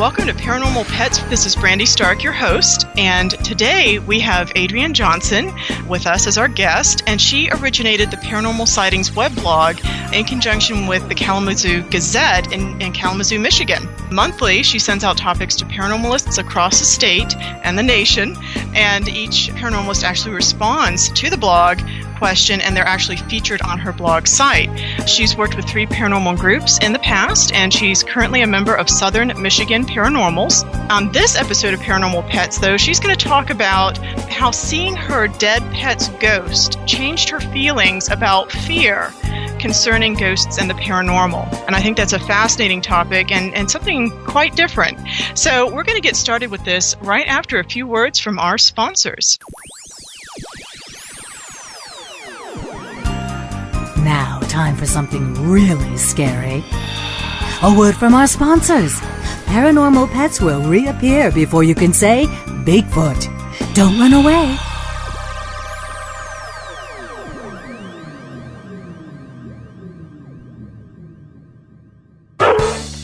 Welcome to Paranormal Pets. This is Brandy Stark, your host, and today we have Adrienne Johnson with us as our guest, and she originated the Paranormal Sightings web blog in conjunction with the Kalamazoo Gazette in, in Kalamazoo, Michigan. Monthly, she sends out topics to paranormalists across the state and the nation, and each paranormalist actually responds to the blog question and they're actually featured on her blog site. She's worked with three paranormal groups in the past and she's currently a member of Southern Michigan Paranormals. On this episode of Paranormal Pets, though, she's going to talk about how seeing her dead pet's ghost changed her feelings about fear concerning ghosts and the paranormal. And I think that's a fascinating topic and, and something quite different. So we're going to get started with this right after a few words from our sponsors. Now, time for something really scary. A word from our sponsors. Paranormal pets will reappear before you can say Bigfoot. Don't run away.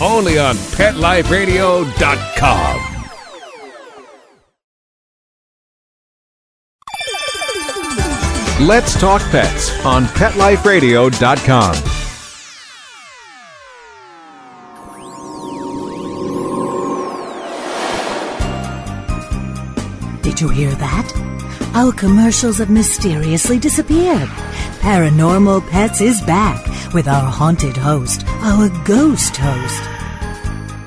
only on PetLifeRadio.com. Let's Talk Pets on PetLifeRadio.com. Did you hear that? Our commercials have mysteriously disappeared. Paranormal Pets is back with our haunted host, our ghost host.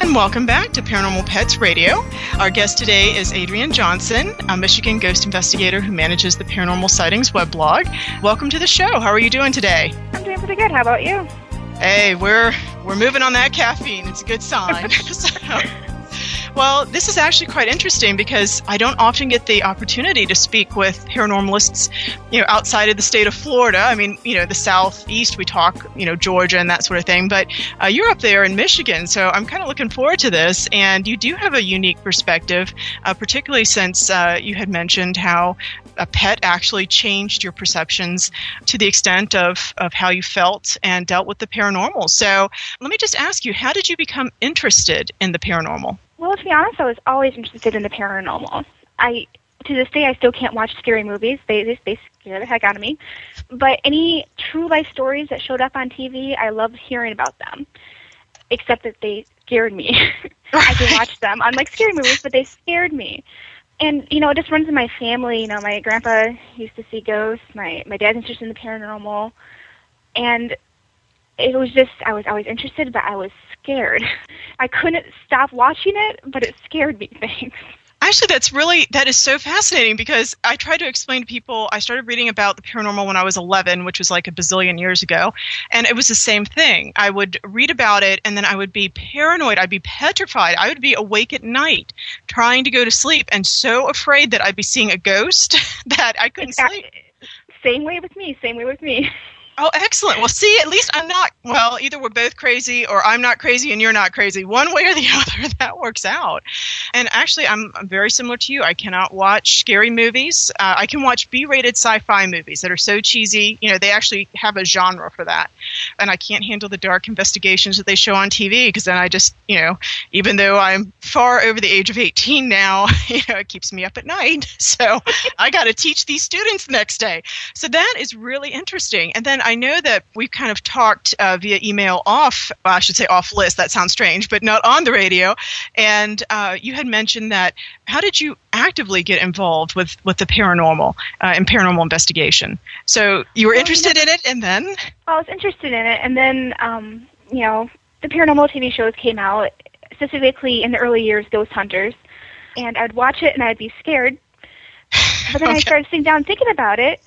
And welcome back to Paranormal Pets Radio. Our guest today is Adrienne Johnson, a Michigan ghost investigator who manages the Paranormal Sightings web blog. Welcome to the show. How are you doing today? I'm doing pretty good. How about you? Hey, we're we're moving on that caffeine. It's a good sign. so, Well, this is actually quite interesting because I don't often get the opportunity to speak with paranormalists, you know, outside of the state of Florida. I mean, you know, the southeast we talk, you know, Georgia and that sort of thing, but uh, you're up there in Michigan, so I'm kind of looking forward to this. And you do have a unique perspective, uh, particularly since uh, you had mentioned how a pet actually changed your perceptions to the extent of, of how you felt and dealt with the paranormal. So let me just ask you, how did you become interested in the paranormal? Well, to be honest, I was always interested in the paranormal. I to this day I still can't watch scary movies. They they, they scare the heck out of me. But any true life stories that showed up on TV, I loved hearing about them. Except that they scared me. I can watch them unlike scary movies, but they scared me. And you know, it just runs in my family. You know, my grandpa used to see ghosts. My my dad's interested in the paranormal, and it was just I was always interested, but I was scared. I couldn't stop watching it, but it scared me. Thanks. Actually, that's really that is so fascinating because I try to explain to people. I started reading about the paranormal when I was 11, which was like a bazillion years ago, and it was the same thing. I would read about it, and then I would be paranoid. I'd be petrified. I would be awake at night, trying to go to sleep, and so afraid that I'd be seeing a ghost that I couldn't sleep. Same way with me. Same way with me. Oh, excellent. Well, see, at least I'm not, well, either we're both crazy or I'm not crazy and you're not crazy. One way or the other, that works out. And actually, I'm, I'm very similar to you. I cannot watch scary movies. Uh, I can watch B rated sci fi movies that are so cheesy. You know, they actually have a genre for that. And I can't handle the dark investigations that they show on TV because then I just, you know, even though I'm far over the age of 18 now, you know, it keeps me up at night. So I got to teach these students next day. So that is really interesting. And then I know that we've kind of talked uh, via email off, well, I should say off list, that sounds strange, but not on the radio. And uh, you had mentioned that how did you actively get involved with, with the paranormal uh, and paranormal investigation? So you were well, interested you know, in it, and then? I was interested in it, and then, um, you know, the paranormal TV shows came out, specifically in the early years, Ghost Hunters. And I'd watch it and I'd be scared. But then okay. I started sitting down thinking about it,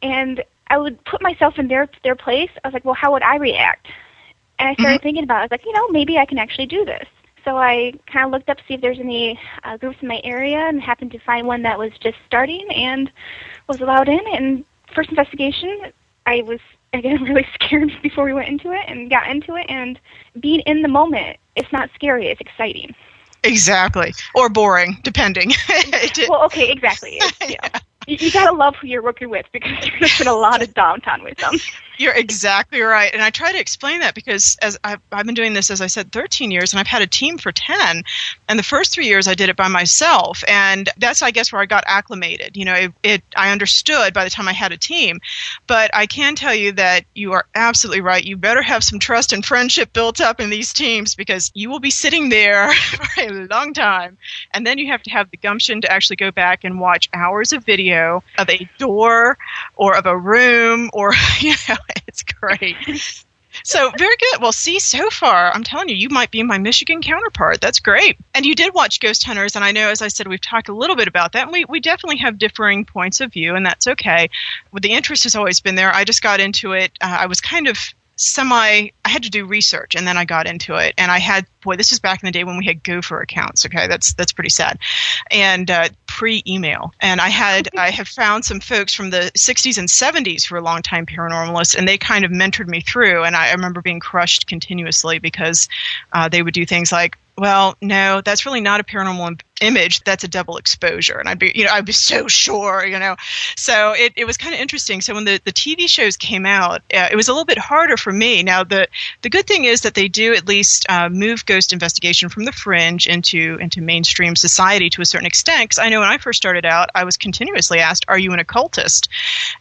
and I would put myself in their their place. I was like, well, how would I react? And I started mm-hmm. thinking about it. I was like, you know, maybe I can actually do this. So I kind of looked up to see if there's any uh, groups in my area and happened to find one that was just starting and was allowed in. And first investigation, I was again really scared before we went into it and got into it. And being in the moment, it's not scary; it's exciting. Exactly, or boring, depending. well, okay, exactly. yeah you, gotta love who you're working with because you're gonna spend a lot of downtime with them. You're exactly right, and I try to explain that because as I've, I've been doing this, as I said, 13 years, and I've had a team for 10. And the first three years, I did it by myself, and that's, I guess, where I got acclimated. You know, it, it I understood by the time I had a team. But I can tell you that you are absolutely right. You better have some trust and friendship built up in these teams because you will be sitting there for a long time, and then you have to have the gumption to actually go back and watch hours of video of a door or of a room or you know it's great. So very good. Well, see, so far, I'm telling you, you might be my Michigan counterpart. That's great. And you did watch Ghost Hunters, and I know, as I said, we've talked a little bit about that. And we we definitely have differing points of view, and that's okay. Well, the interest has always been there. I just got into it. Uh, I was kind of semi I had to do research and then I got into it and I had boy this is back in the day when we had gopher accounts okay? That's that's pretty sad. And uh, pre-email. And I had I have found some folks from the 60s and 70s who were longtime paranormalists and they kind of mentored me through and I remember being crushed continuously because uh, they would do things like well, no, that's really not a paranormal image. That's a double exposure. And I'd be, you know, I'd be so sure, you know. So it, it was kind of interesting. So when the, the TV shows came out, uh, it was a little bit harder for me. Now, the, the good thing is that they do at least uh, move ghost investigation from the fringe into, into mainstream society to a certain extent. Because I know when I first started out, I was continuously asked, Are you an occultist?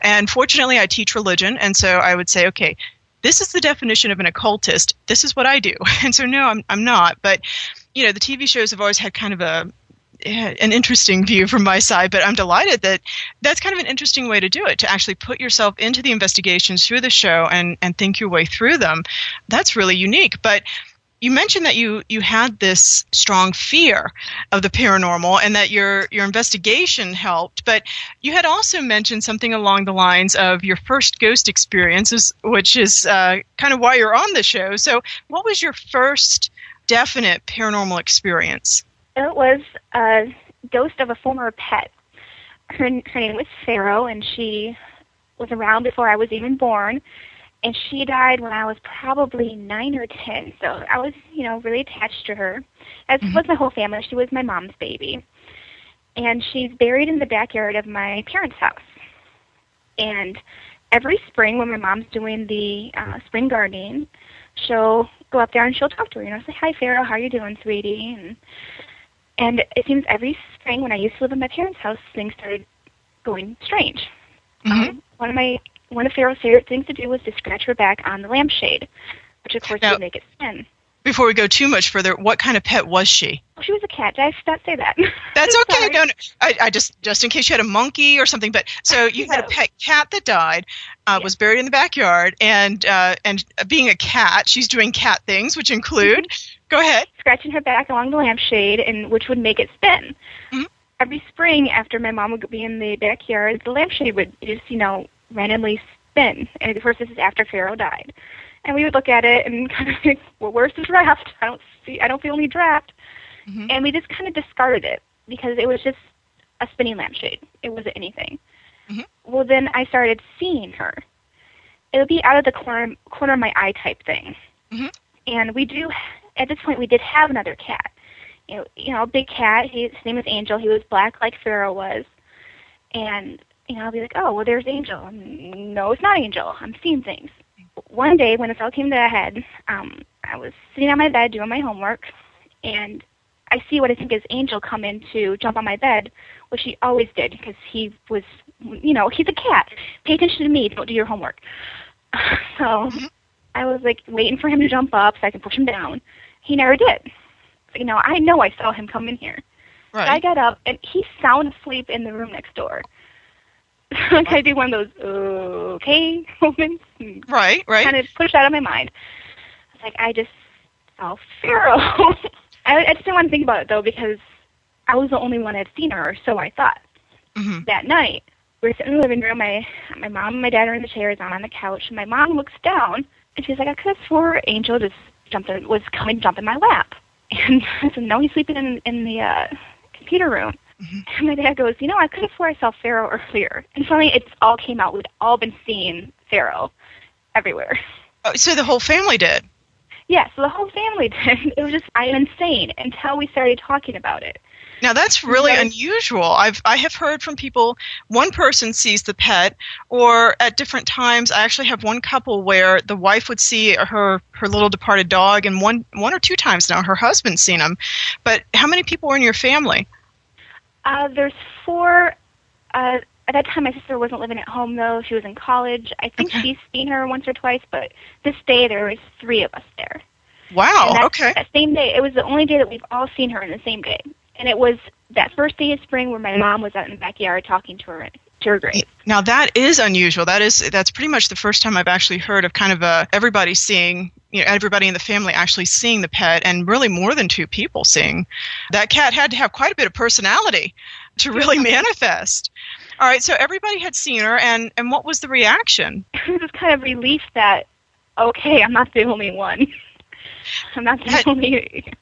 And fortunately, I teach religion. And so I would say, Okay, this is the definition of an occultist. This is what I do. And so, no, I'm, I'm not. But, you know, the TV shows have always had kind of a, eh, an interesting view from my side, but I'm delighted that that's kind of an interesting way to do it, to actually put yourself into the investigations through the show and, and think your way through them. That's really unique. But you mentioned that you you had this strong fear of the paranormal and that your your investigation helped but you had also mentioned something along the lines of your first ghost experiences which is uh, kind of why you're on the show so what was your first definite paranormal experience It was a ghost of a former pet. Her her name was Pharaoh, and she was around before I was even born. And she died when I was probably nine or ten. So I was, you know, really attached to her. As Mhm. was my whole family. She was my mom's baby. And she's buried in the backyard of my parents' house. And every spring when my mom's doing the uh, spring gardening, she'll go up there and she'll talk to her. You know, say, "Hi, Pharaoh, how are you doing, sweetie?" And and it seems every spring when I used to live in my parents' house, things started going strange. Mhm. Um, one of my one of Pharaoh's favorite things to do was to scratch her back on the lampshade, which of course Now- would make it spin. Before we go too much further, what kind of pet was she? Oh, she was a cat. Did I not say that? That's okay. No, no, I, I just just in case you had a monkey or something. But so you had a pet cat that died, uh, Yeah. was buried in the backyard, and uh, and being a cat, she's doing cat things, which include. Go ahead. scratching her back along the lampshade, and which would make it spin. Mhm. Every spring, after my mom would be in the backyard, the lampshade would just, you know, randomly spin. And of course, this is after Pharaoh died. And we would look at it and kind of think, well, where's the draft? I don't see, I don't feel any draft. Mhm. And we just kind of discarded it because it was just a spinning lampshade. It wasn't anything. Mhm. Well, then I started seeing her. It would be out of the corner corner of my eye type thing. Mhm. And we do at this point we did have another cat. You know, you know, a big cat. He, his name was Angel. He was black like Pharaoh was. And you know, I'll be like, oh, well, there's Angel. No, it's not Angel. I'm seeing things. One day when this all came to a head, um, I was sitting on my bed doing my homework, and I see what I think is Angel come in to jump on my bed, which he always did because he was, you know, he's a cat. Pay attention to me. Don't do your homework. so. I was like waiting for him to jump up so I can push him down. He never did. You know, I know I saw him come in here. I Right. got up and he's sound asleep in the room next door. Like I do one of those okay moments and Right. Right. kind of pushed out of my mind. I was like, I just saw Pharaoh. I, I just didn't want to think about it though because I was the only one that had seen her, or so I thought. hmm That night, we were sitting in the living room. My my mom and my dad are in the chairs. I'm on the couch, and my mom looks down and she's like, I could have swore Angel just jumped in, was coming to jump in my lap. And I said, No, he's sleeping in in the uh, computer room. Mhm. And my dad goes, You know, I could have swore I saw Pharaoh earlier. And suddenly, it all came out. We'd all been seeing Pharaoh everywhere. Oh, so the whole family did. Yeah, so the whole family did. It was just I'm insane until we started talking about it. Now that's really Yes. unusual. I've I have heard from people one person sees the pet or at different times I actually have one couple where the wife would see her her little departed dog and one one or two times now her husband's seen him. But how many people were in your family? Uh, there's four. Uh, at that time, my sister wasn't living at home though; she was in college. I think Okay. she's seen her once or twice, but this day there was three of us there. Wow, And that, okay. That same day, it was the only day that we've all seen her in the same day, and it was that first day of spring where my mom was out in the backyard talking to her to her grave. Now that is unusual. That is that's pretty much the first time I've actually heard of kind of a everybody seeing you know everybody in the family actually seeing the pet and really more than two people seeing. That cat had to have quite a bit of personality to really manifest. All right, so everybody had seen her and and what was the reaction? it was kind of relief that okay, I'm not the only one. I'm not the Had- only.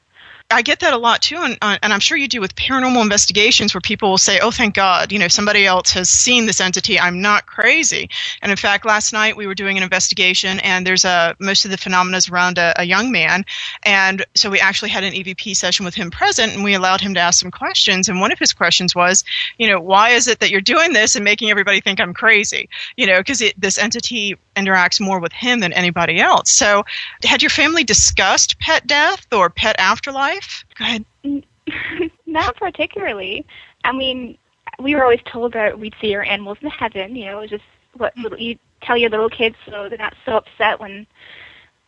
I get that a lot too, and, uh, and I'm sure you do with paranormal investigations where people will say, "Oh, thank God, you know, somebody else has seen this entity. I'm not crazy." And in fact, last night we were doing an investigation, and there's a most of the phenomena is around a, a young man, and so we actually had an EVP session with him present, and we allowed him to ask some questions. And one of his questions was, you know, why is it that you're doing this and making everybody think I'm crazy? You know, because this entity interacts more with him than anybody else. So, had your family discussed pet death or pet afterlife? Go ahead. Not particularly. I mean, we were always told that we'd see our animals in heaven. You know, it was just what little, you tell your little kids so they're not so upset when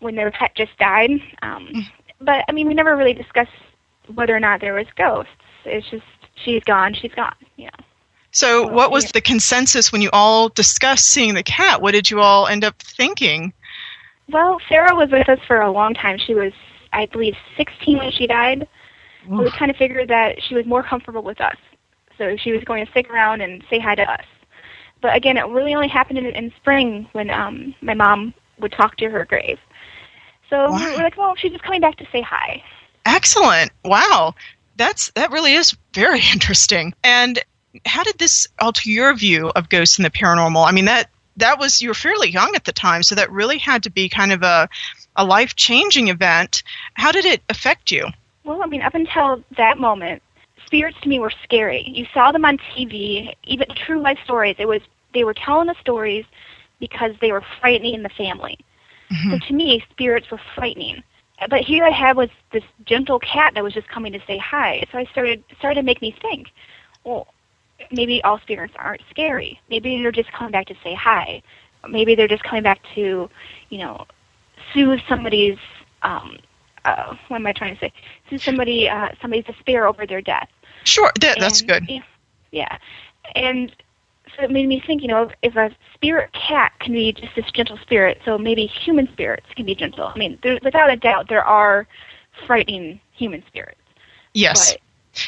when their pet just died. Um, but I mean, we never really discussed whether or not there was ghosts. It's just she's gone, she's gone. You know. So, Well, what was yeah. the consensus when you all discussed seeing the cat? What did you all end up thinking? Well, Pharaoh was with us for a long time. She was, I believe, 16 when she died. So we kind of figured that she was more comfortable with us. So she was going to stick around and say hi to us. But again, it really only happened in, in spring when um, my mom would talk to her grave. So Wow. we're like, well, she's just coming back to say hi. Excellent. Wow. that's that really is very interesting. And how did this alter your view of ghosts and the paranormal? I mean that that was you were fairly young at the time, so that really had to be kind of a a life changing event. How did it affect you? Well, I mean, up until that moment, spirits to me were scary. You saw them on TV, even true life stories. It was they were telling the stories because they were frightening the family. Mm-hmm. So to me, spirits were frightening. But here I had was this gentle cat that was just coming to say hi. So I started started to make me think, well, maybe all spirits aren't scary. Maybe they're just coming back to say hi. Maybe they're just coming back to, you know, soothe somebody's um uh what am I trying to say? Soothe somebody uh somebody's despair over their death. Sure, that, that's good. Yeah. And so it made me think, you know, if a spirit cat can be just this gentle spirit, so maybe human spirits can be gentle. I mean, there, without a doubt, there are frightening human spirits. Yes, But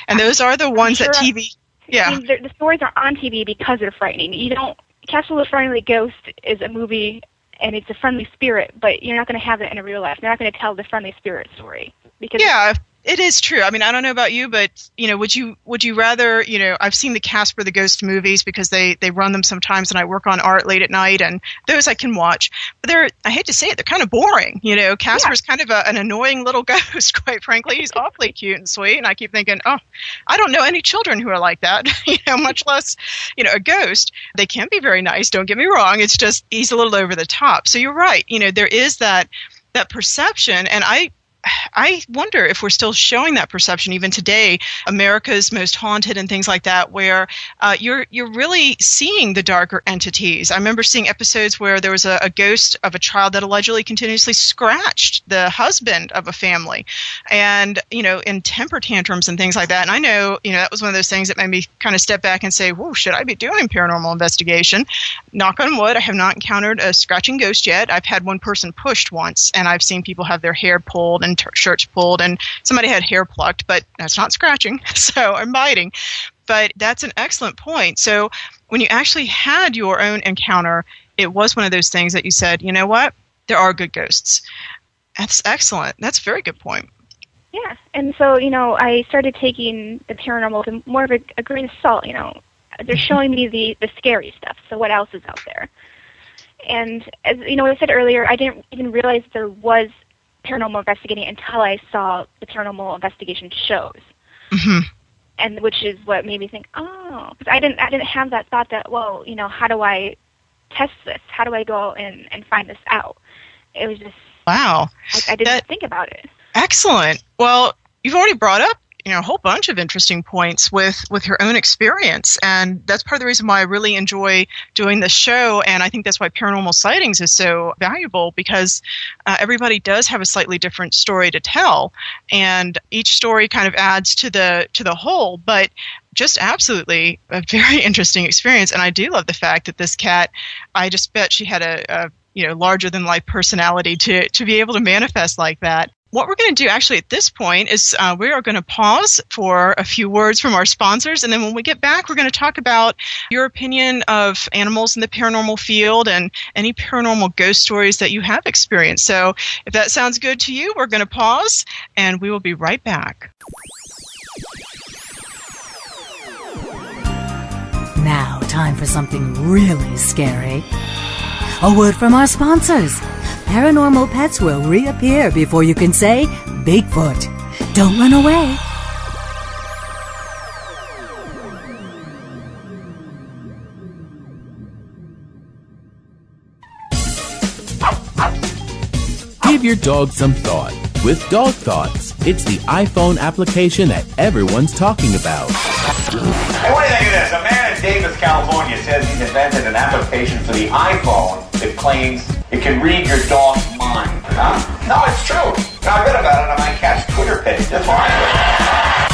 and those are the ones that sure I- TV. I Yeah, mean, the, the stories are on TV because they're frightening. You don't. Casper the Friendly Ghost is a movie, and it's a friendly spirit, but you're not going to have that in a real life. You're not going to tell the friendly spirit story because yeah, it is true. I mean, I don't know about you, but you know, would you would you rather? You know, I've seen the Casper the Ghost movies because they they run them sometimes, and I work on art late at night, and those I can watch. But they're I hate to say it, they're kind of boring. You know, Casper's kind of a, an annoying little ghost. Quite frankly, he's awfully cute and sweet, and I keep thinking, oh, I don't know any children who are like that. you know, much less you know a ghost. They can be very nice. Don't get me wrong. It's just he's a little over the top. So you're right. You know, there is that that perception, and I I wonder if we're still showing that perception even today. America's Most Haunted and things like that, where uh, you're you're really seeing the darker entities. I remember seeing episodes where there was a, a ghost of a child that allegedly continuously scratched the husband of a family, and you know, in temper tantrums and things like that. And I know, you know, that was one of those things that made me kind of step back and say, "Whoa, should I be doing paranormal investigation?" Knock on wood, I have not encountered a scratching ghost yet. I've had one person pushed once, and I've seen people have their hair pulled and t- shirts pulled, and somebody had hair plucked, but that's not scratching, so I'm biting. But that's an excellent point. So when you actually had your own encounter, it was one of those things that you said, you know what, there are good ghosts. That's excellent. That's a very good point. Yeah, and so you know, I started taking the paranormal with more of a, a grain of salt. You know, they're mm-hmm. showing me the the scary stuff. So what else is out there? And as you know, what I said earlier, I didn't even realize there was paranormal investigating until I saw the paranormal investigation shows, hmm and which is what made me think, oh, because I didn't I didn't have that thought that well, you know, how do I test this? How do I go and and find this out? It was just Wow. I, I didn't That- think about it. Excellent. Well, you've already brought up you know a whole bunch of interesting points with with your own experience. And that's part of the reason why i really enjoy doing this show. And i think that's why paranormal sightings is so valuable because uh, everybody does have a slightly different story to tell. And each story kind of adds to the to the whole but just absolutely a very interesting experience. And i do love the fact that this cat i just bet she had a, a you know larger than life personality to to be able to manifest like that what we're going to do actually at this point is uh, we are going to pause for a few words from our sponsors and then when we get back we're going to talk about your opinion of animals in the paranormal field and any paranormal ghost stories that you have experienced so if that sounds good to you we're going to pause and we will be right back Now, time for something really scary. A word from our sponsors. Paranormal pets will reappear before you can say Bigfoot. Don't run away. Give your dog some thought with Dog Thoughts. It's the iPhone application that everyone's talking about. Hey, what do you think of this? A man in Davis, California says he's invented an application for the iPhone that claims it can read your dog's mind. Huh? No, it's true. I read about it on my cat's Twitter page. That's why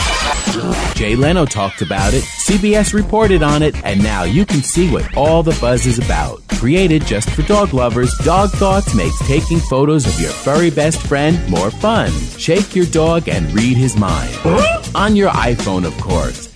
Jay Leno talked about it, CBS reported on it, and now you can see what all the buzz is about. Created just for dog lovers, Dog Thoughts makes taking photos of your furry best friend more fun. Shake your dog and read his mind. On your iPhone, of course.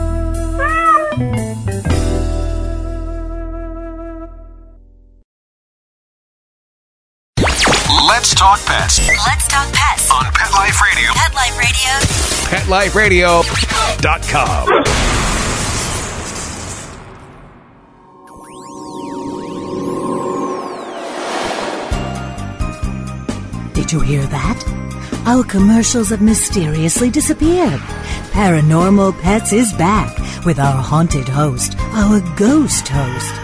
talk pets Let's talk pets on Pet Life Radio. Pet Life Radio. PetLifeRadio.com. Did you hear that? Our commercials have mysteriously disappeared. Paranormal Pets is back with our haunted host, our ghost host.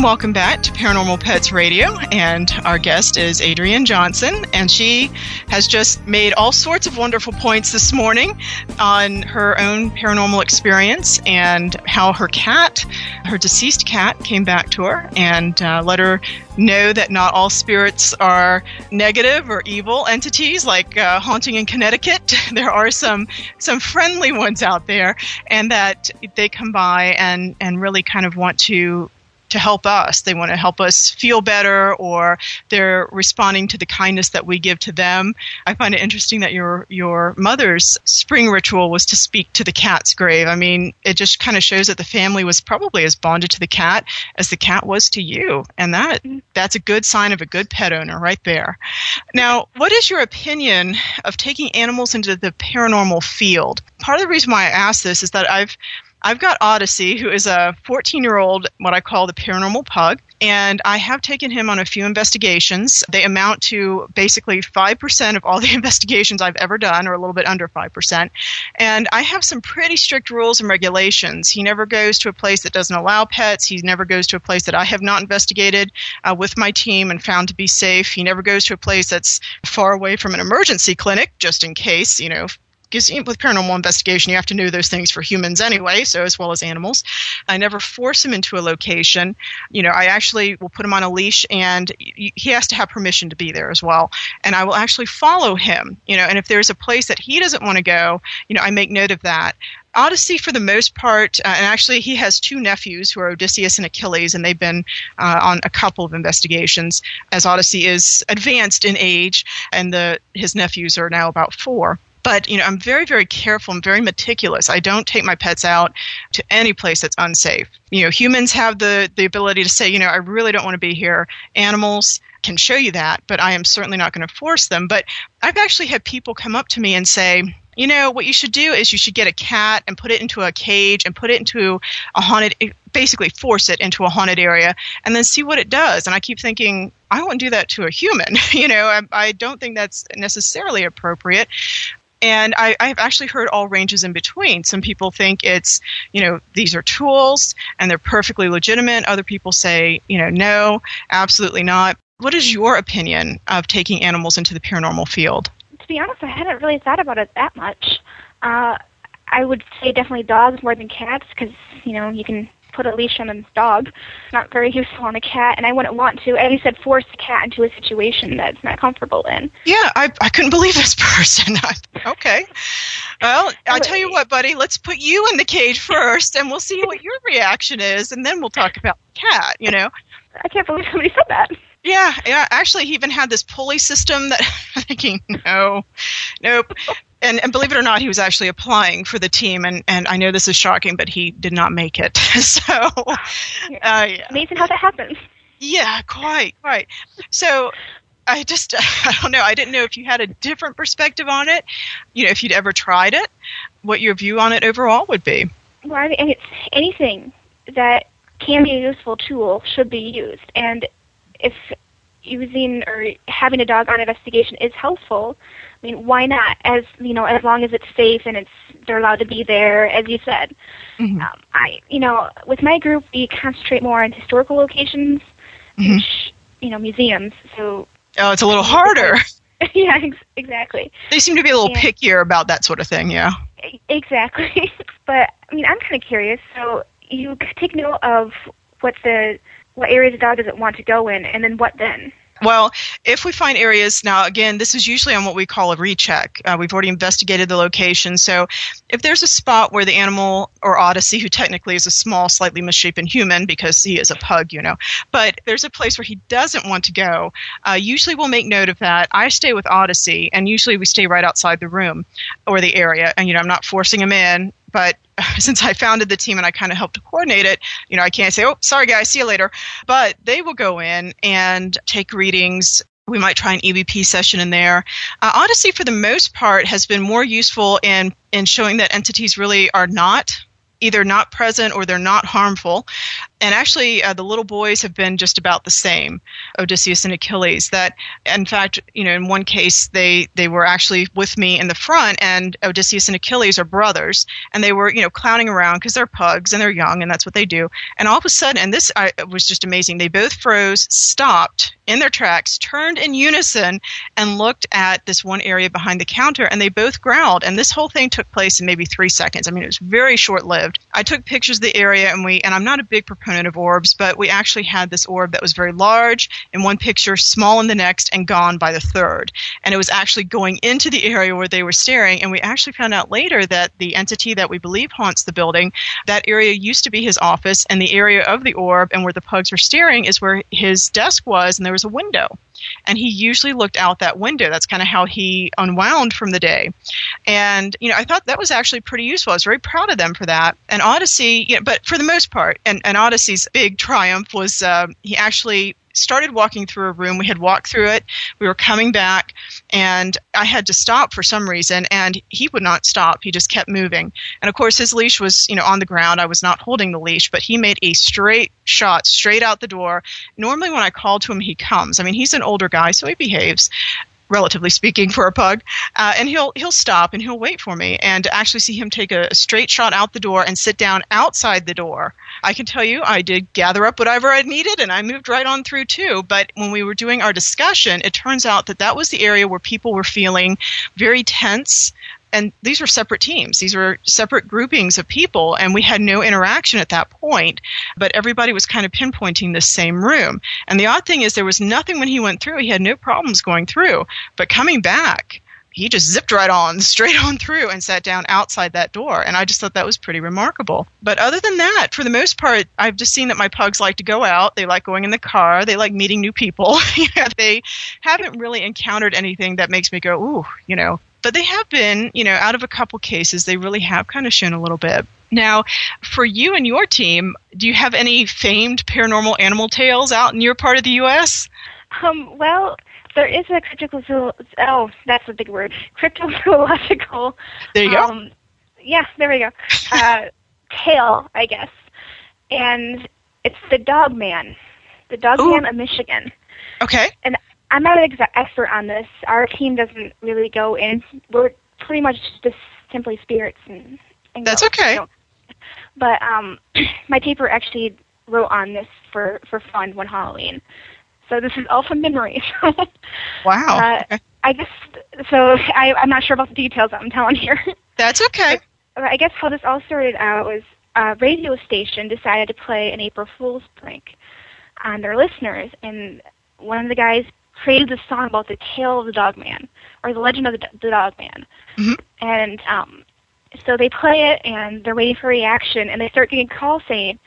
And welcome back to Paranormal Pets Radio. And our guest is Adrienne Johnson. And she has just made all sorts of wonderful points this morning on her own paranormal experience and how her cat, her deceased cat, came back to her and uh, let her know that not all spirits are negative or evil entities like uh, haunting in Connecticut. There are some some friendly ones out there, and that they come by and and really kind of want to to help us. They want to help us feel better, or they're responding to the kindness that we give to them. I find it interesting that your your mother's spring ritual was to speak to the cat's grave. I mean, it just kind of shows that the family was probably as bonded to the cat as the cat was to you, and that that's a good sign of a good pet owner right there. Now, what is your opinion of taking animals into the paranormal field? Part of the reason why I ask this is that I've I've got Odyssey, who is a 14 year old, what I call the paranormal pug, and I have taken him on a few investigations. They amount to basically 5% of all the investigations I've ever done, or a little bit under 5%. And I have some pretty strict rules and regulations. He never goes to a place that doesn't allow pets, he never goes to a place that I have not investigated uh, with my team and found to be safe. He never goes to a place that's far away from an emergency clinic, just in case, you know, because with paranormal investigation, you have to know those things for humans anyway, so as well as animals. I never force him into a location. You know, I actually will put him on a leash, and he has to have permission to be there as well. And I will actually follow him. You know, and if there's a place that he doesn't want to go, you know, I make note of that. Odyssey, for the most part, uh, and actually he has two nephews who are Odysseus and Achilles, and they've been uh, on a couple of investigations. As Odyssey is advanced in age, and the his nephews are now about four but you know i'm very very careful i'm very meticulous. I don't take my pets out to any place that's unsafe. You know humans have the the ability to say you know i really don't want to be here. Animals can show you that but i am certainly not going to force them. But i've actually had people come up to me and say you know what you should do is you should get a cat and put it into a cage and put it into a haunted eh, basically force it into a haunted area and then see what it does. And i keep thinking i wouldn't do that to a human. You know I, I don't think that's necessarily appropriate And I, I've actually heard all ranges in between. Some people think it's, you know, these are tools and they're perfectly legitimate. Other people say, you know, no, absolutely not. What is your opinion of taking animals into the paranormal field? To be honest, I hadn't really thought about it that much. Uh, I would say definitely dogs more than cats because, you know, you can put a leash on a dog. Not very useful on a cat, and I wouldn't want to, as you said, force the cat into a situation that it's not comfortable in. Yeah, I, I couldn't believe this person. okay. Well, I tell you what, buddy, let's put you in the cage first, and we'll see what your reaction is, and then we'll talk about the cat, you know? I can't believe somebody said that. Yeah, yeah. Actually, he even had this pulley system that I'm thinking, no, nope. And, and believe it or not, he was actually applying for the team, and, and I know this is shocking, but he did not make it. so, uh, yeah. amazing how that happens. Yeah, quite, quite. So, I just, I don't know. I didn't know if you had a different perspective on it. You know, if you'd ever tried it, what your view on it overall would be. Well, I mean, it's anything that can be a useful tool should be used, and if using or having a dog on investigation is helpful, I mean, why not? As you know, as long as it's safe and it's they're allowed to be there, as you said. Mm-hmm. Um, I, you know, with my group, we concentrate more on historical locations, mm-hmm. which, you know, museums. So. Oh, it's a little harder. yeah, ex- exactly. They seem to be a little and, pickier about that sort of thing. Yeah. Exactly, but I mean, I'm kind of curious. So you take note of what the what areas the dog doesn't want to go in, and then what then? Well, if we find areas, now again, this is usually on what we call a recheck. Uh, we've already investigated the location. So if there's a spot where the animal or Odyssey, who technically is a small, slightly misshapen human because he is a pug, you know, but there's a place where he doesn't want to go, uh, usually we'll make note of that. I stay with Odyssey, and usually we stay right outside the room or the area. And, you know, I'm not forcing him in but since I founded the team and I kind of helped to coordinate it, you know, I can't say, oh, sorry guys, see you later. But they will go in and take readings. We might try an EVP session in there. Uh, Odyssey, for the most part, has been more useful in in showing that entities really are not either not present or they're not harmful. And actually, uh, the little boys have been just about the same, Odysseus and Achilles. That, in fact, you know, in one case, they they were actually with me in the front, and Odysseus and Achilles are brothers, and they were, you know, clowning around because they're pugs and they're young, and that's what they do. And all of a sudden, and this I, was just amazing. They both froze, stopped in their tracks, turned in unison, and looked at this one area behind the counter, and they both growled. And this whole thing took place in maybe three seconds. I mean, it was very short lived. I took pictures of the area, and we, and I'm not a big proponent of orbs, but we actually had this orb that was very large in one picture, small in the next, and gone by the third. And it was actually going into the area where they were staring. And we actually found out later that the entity that we believe haunts the building, that area used to be his office, and the area of the orb and where the pugs were staring is where his desk was, and there was a window and he usually looked out that window. That's kind of how he unwound from the day. And you know, I thought that was actually pretty useful. I was very proud of them for that. And Odyssey, you know, but for the most part, and, and Odyssey's big triumph was uh, he actually started walking through a room. We had walked through it. We were coming back, and I had to stop for some reason, and he would not stop. He just kept moving. And of course, his leash was, you know, on the ground. I was not holding the leash, but he made a straight shot straight out the door. Normally, when I call to him, he comes. I mean, he's an older guy, so he behaves relatively speaking, for a pug. Uh, and he'll he'll stop and he'll wait for me, and to actually see him take a, a, straight shot out the door and sit down outside the door. I can tell you, I did gather up whatever I needed, and I moved right on through too. But when we were doing our discussion, it turns out that that was the area where people were feeling very tense and these were separate teams. These were separate groupings of people, and we had no interaction at that point. But everybody was kind of pinpointing the same room. And the odd thing is, there was nothing when he went through. He had no problems going through. But coming back, he just zipped right on, straight on through, and sat down outside that door. And I just thought that was pretty remarkable. But other than that, for the most part, I've just seen that my pugs like to go out. They like going in the car. They like meeting new people. they haven't really encountered anything that makes me go, ooh, you know, but they have been, you know, out of a couple cases, they really have kind of shown a little bit. Now, for you and your team, do you have any famed paranormal animal tales out in your part of the U.S.? Um, well, there is a cryptozoological, oh, that's a big word, cryptozoological. There you um, go. Yeah, there we go. Uh, tale, I guess. And it's the Dog Man, the Dog Ooh. Man of Michigan. Okay. And I'm not an exa- expert on this. Our team doesn't really go in. We're pretty much just simply spirits and. and That's ghosts, okay. you know. But um, my paper actually wrote on this for for fun one Halloween. So this is all from memory. Wow. Uh, I guess so. I, I'm not sure about the details I'm telling here. That's okay. I guess how this all started out was a radio station decided to play an April Fool's prank on their listeners, and one of the guys created a song about the tale of the Dog Man or the legend of the, the Dog Man, Mhm. and um, so they play it and they're waiting for reaction, and they start getting calls saying,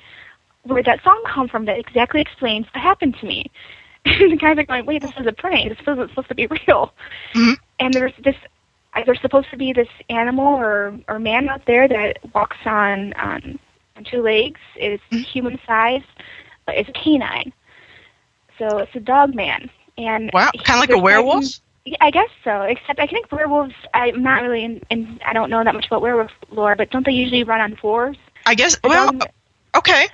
"Where'd that song come from? That exactly explains what happened to me." And the guys are going, "Wait, this is a prank. This isn't supposed to be real." Mhm. And there's this uh, there's supposed to be this animal or or man out there that walks on on, on two legs, is human sized, but is canine. So it's a dog man. And Wow, kinda like a werewolf? certain- Yeah, I guess so. Except I think werewolves. I'm not really in, in. I don't know that much about werewolf lore, but don't they usually run on fours? I guess. The Well, dog- okay.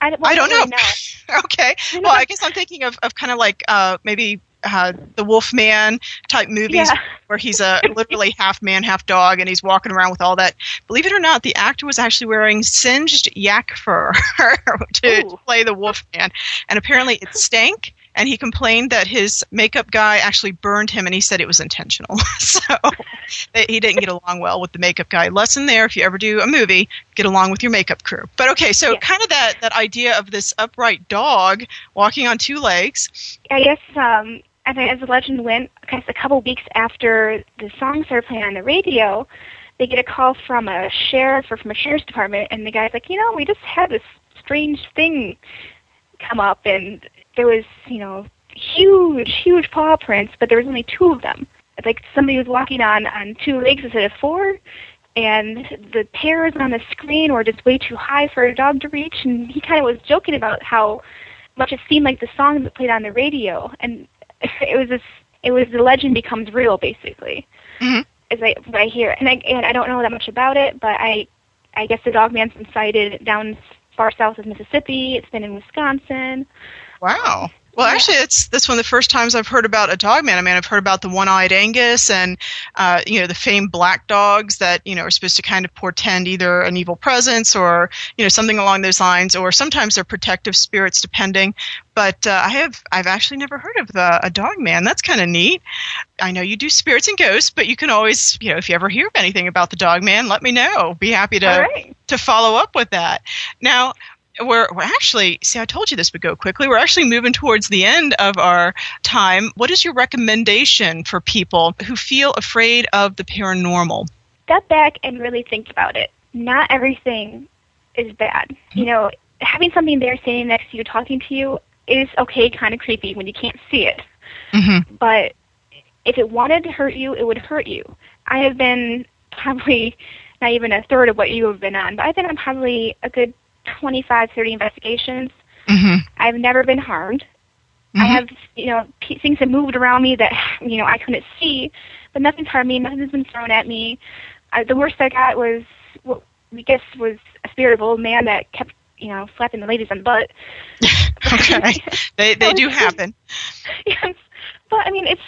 I, well, I don't really know. okay. Well, I guess I'm thinking of, of kind of like uh, maybe uh, the Wolfman type movies Yeah. where he's a literally half man, half dog, and he's walking around with all that. Believe it or not, the actor was actually wearing singed yak fur to Ooh. play the Wolfman, and apparently it stank. And he complained that his makeup guy actually burned him, and he said it was intentional. so he didn't get along well with the makeup guy. Lesson there: if you ever do a movie, get along with your makeup crew. But okay, so kind of that that idea of this upright dog walking on two legs. I guess um, I think as the legend went, I guess a couple weeks after the song started playing on the radio, they get a call from a sheriff or from a sheriff's department, and the guy's like, you know, we just had this strange thing come up, and there was, you know, huge, huge paw prints, but there was only two of them. It's like somebody was walking on on two legs instead of four, and the pairs on the screen were just way too high for a dog to reach. And he kind of was joking about how much it seemed like the song that played on the radio, and it was this. It was the legend becomes real, basically. Mhm. As I what I hear, and I and I don't know that much about it, but I, I guess the dog man's been sighted down far south of Mississippi. It's been in Wisconsin. Wow. Well, actually, it's that's one of the first times I've heard about a dog man. I mean, I've heard about the one-eyed Angus and uh, you know the famed black dogs that you know are supposed to kind of portend either an evil presence or you know something along those lines, or sometimes they're protective spirits, depending. But uh, I have I've actually never heard of the, a dog man. That's kind of neat. I know you do spirits and ghosts, but you can always you know if you ever hear of anything about the dog man, let me know. Be happy to right. to follow up with that. Now, we're, we're actually, see, I told you this would go quickly. We're actually moving towards the end of our time. What is your recommendation for people who feel afraid of the paranormal? step back and really think about it. Not everything is bad. You know, having something there standing next to you talking to you is okay, kind of creepy when you can't see it. Mm-hmm. But if it wanted to hurt you, it would hurt you. I have been probably not even a third of what you have been on, but I've been on probably a good 25, 30 investigations. Mm-hmm. I've never been harmed. I have, you know, p- things have moved around me that, you know, I couldn't see, but nothing's harmed me. Nothing's been thrown at me. Uh, the worst I got was, what we guess, was a spirit of old man that kept, you know, slapping the ladies on the butt. okay. They, they do happen. yes, but I mean, it's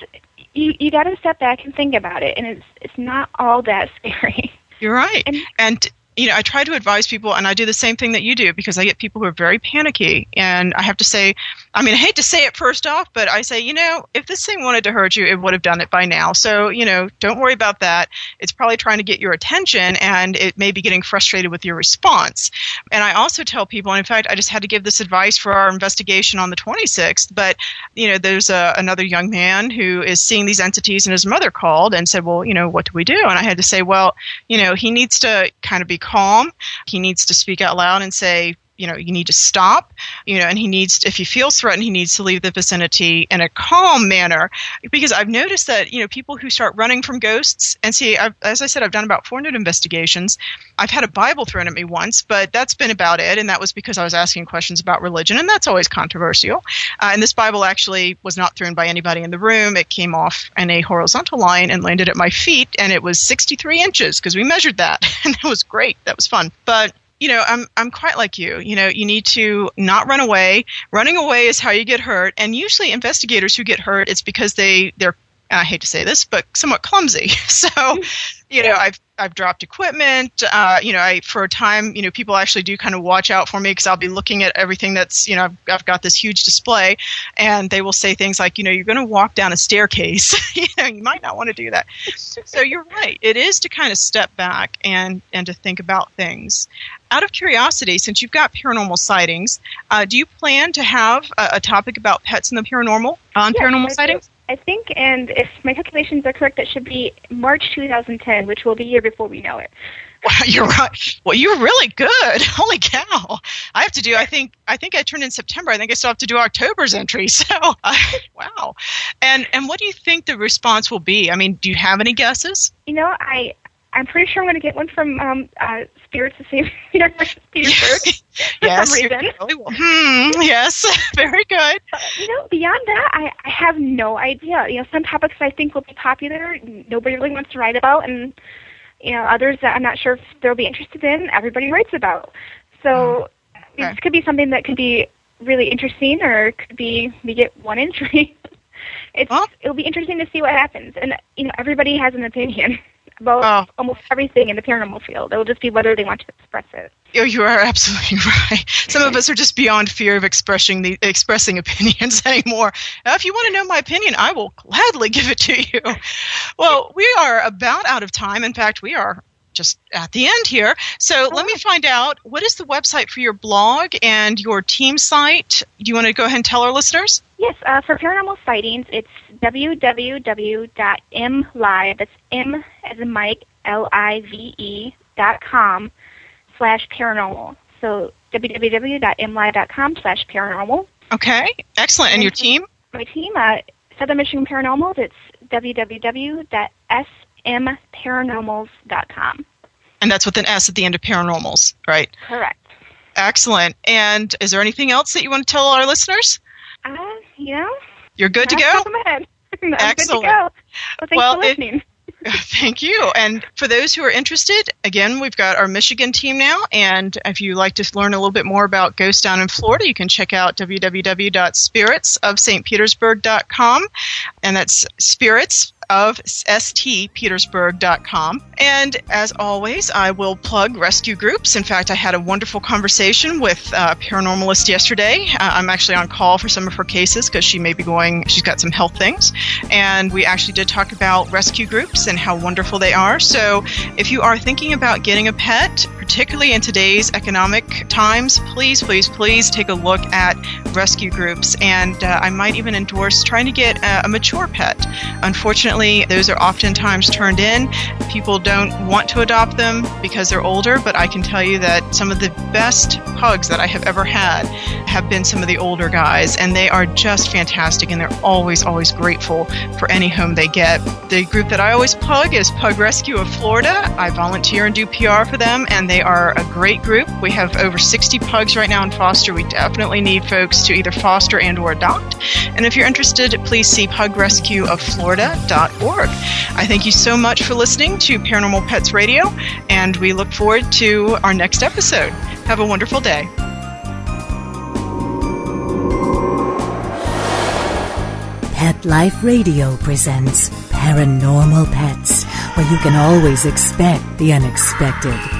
you. You got to step back and think about it, and it's it's not all that scary. You're right. And, you know, I try to advise people, and I do the same thing that you do because I get people who are very panicky. And I have to say, I mean, I hate to say it first off, but I say, you know, if this thing wanted to hurt you, it would have done it by now. So, you know, don't worry about that. It's probably trying to get your attention, and it may be getting frustrated with your response. And I also tell people, and in fact, I just had to give this advice for our investigation on the 26th, but, you know, there's a, another young man who is seeing these entities, and his mother called and said, well, you know, what do we do? And I had to say, well, you know, he needs to kind of be calm. He needs to speak out loud and say, you know, you need to stop, you know, and he needs, if he feels threatened, he needs to leave the vicinity in a calm manner. Because I've noticed that, you know, people who start running from ghosts, and see, I've, as I said, I've done about 400 investigations. I've had a Bible thrown at me once, but that's been about it. And that was because I was asking questions about religion, and that's always controversial. Uh, and this Bible actually was not thrown by anybody in the room. It came off in a horizontal line and landed at my feet, and it was 63 inches because we measured that. And that was great. That was fun. But you know, I'm I'm quite like you. You know, you need to not run away. Running away is how you get hurt, and usually investigators who get hurt, it's because they they're I hate to say this, but somewhat clumsy. So, you know, I've I've dropped equipment. Uh, you know, I for a time, you know, people actually do kind of watch out for me because I'll be looking at everything that's, you know, I've, I've got this huge display, and they will say things like, you know, you're going to walk down a staircase. you know, you might not want to do that. So you're right. It is to kind of step back and and to think about things. Out of curiosity, since you've got paranormal sightings, uh, do you plan to have a, a, topic about pets in the paranormal on paranormal I sightings? Do. I think, and if my calculations are correct, that should be March 2010, which will be a year before we know it. Wow, you're right. Well, you're really good. Holy cow! I have to do. I think. I think I turned in September. I think I still have to do October's entry. So, uh, wow. And and what do you think the response will be? I mean, do you have any guesses? You know, I I'm pretty sure I'm going to get one from um, uh, Spirits of St. Petersburg for yes, some reason. Hmm, yes, very good. But, you know, beyond that, I, I have no idea. You know, some topics I think will be popular, nobody really wants to write about, and you know, others that I'm not sure if they'll be interested in, everybody writes about. So Okay. this could be something that could be really interesting, or it could be we get one entry. it's it'll be interesting to see what happens, and you know, everybody has an opinion about oh. almost everything in the paranormal field. It'll just be whether they want to express it. Oh, you are absolutely right. Some of us are just beyond fear of expressing the expressing opinions anymore. Now, if you want to know my opinion, I will gladly give it to you. Well, we are about out of time. In fact, we are just at the end here. So let me find out what is the website for your blog and your team site. Do you want to go ahead and tell our listeners? Yes, uh, for paranormal sightings, it's www.mlive, that's M as in Mike, L-I-V-E dot com slash paranormal. So www.mlive.com slash paranormal. Okay, excellent. And your team? My team, uh, Southern Michigan Paranormals, it's www.smparanormals.com. And that's with an S at the end of paranormals, right? Correct. Excellent. And is there anything else that you want to tell our listeners? Uh, you know, You're good to go? off the top of my head. I'm Excellent. good to go. Well, thanks Well, for it- listening. Thank you. And for those who are interested, again, we've got our Michigan team now. And if you'd like to learn a little bit more about ghosts down in Florida, you can check out www.spiritsofstpetersburg.com. And that's spirits of stpetersburg.com. And as always, I will plug rescue groups. In fact, I had a wonderful conversation with a paranormalist yesterday. Uh, I'm actually on call for some of her cases because she may be going, she's got some health things. And we actually did talk about rescue groups and how wonderful they are. So if you are thinking about getting a pet, particularly in today's economic times, please, please, please take a look at rescue groups. And uh, I might even endorse trying to get a, a mature pet. Unfortunately, those are oftentimes turned in. People don't want to adopt them because they're older, but I can tell you that some of the best pugs that I have ever had have been some of the older guys, and they are just fantastic, and they're always, always grateful for any home they get. The group that I always pug is Pug Rescue of Florida. I volunteer and do PR for them, and they are a great group. We have over 60 pugs right now in foster. We definitely need folks to either foster and or adopt. And if you're interested, please see I thank you so much for listening to Paranormal Pets Radio, and we look forward to our next episode. Have a wonderful day. Pet Life Radio presents Paranormal Pets, where you can always expect the unexpected.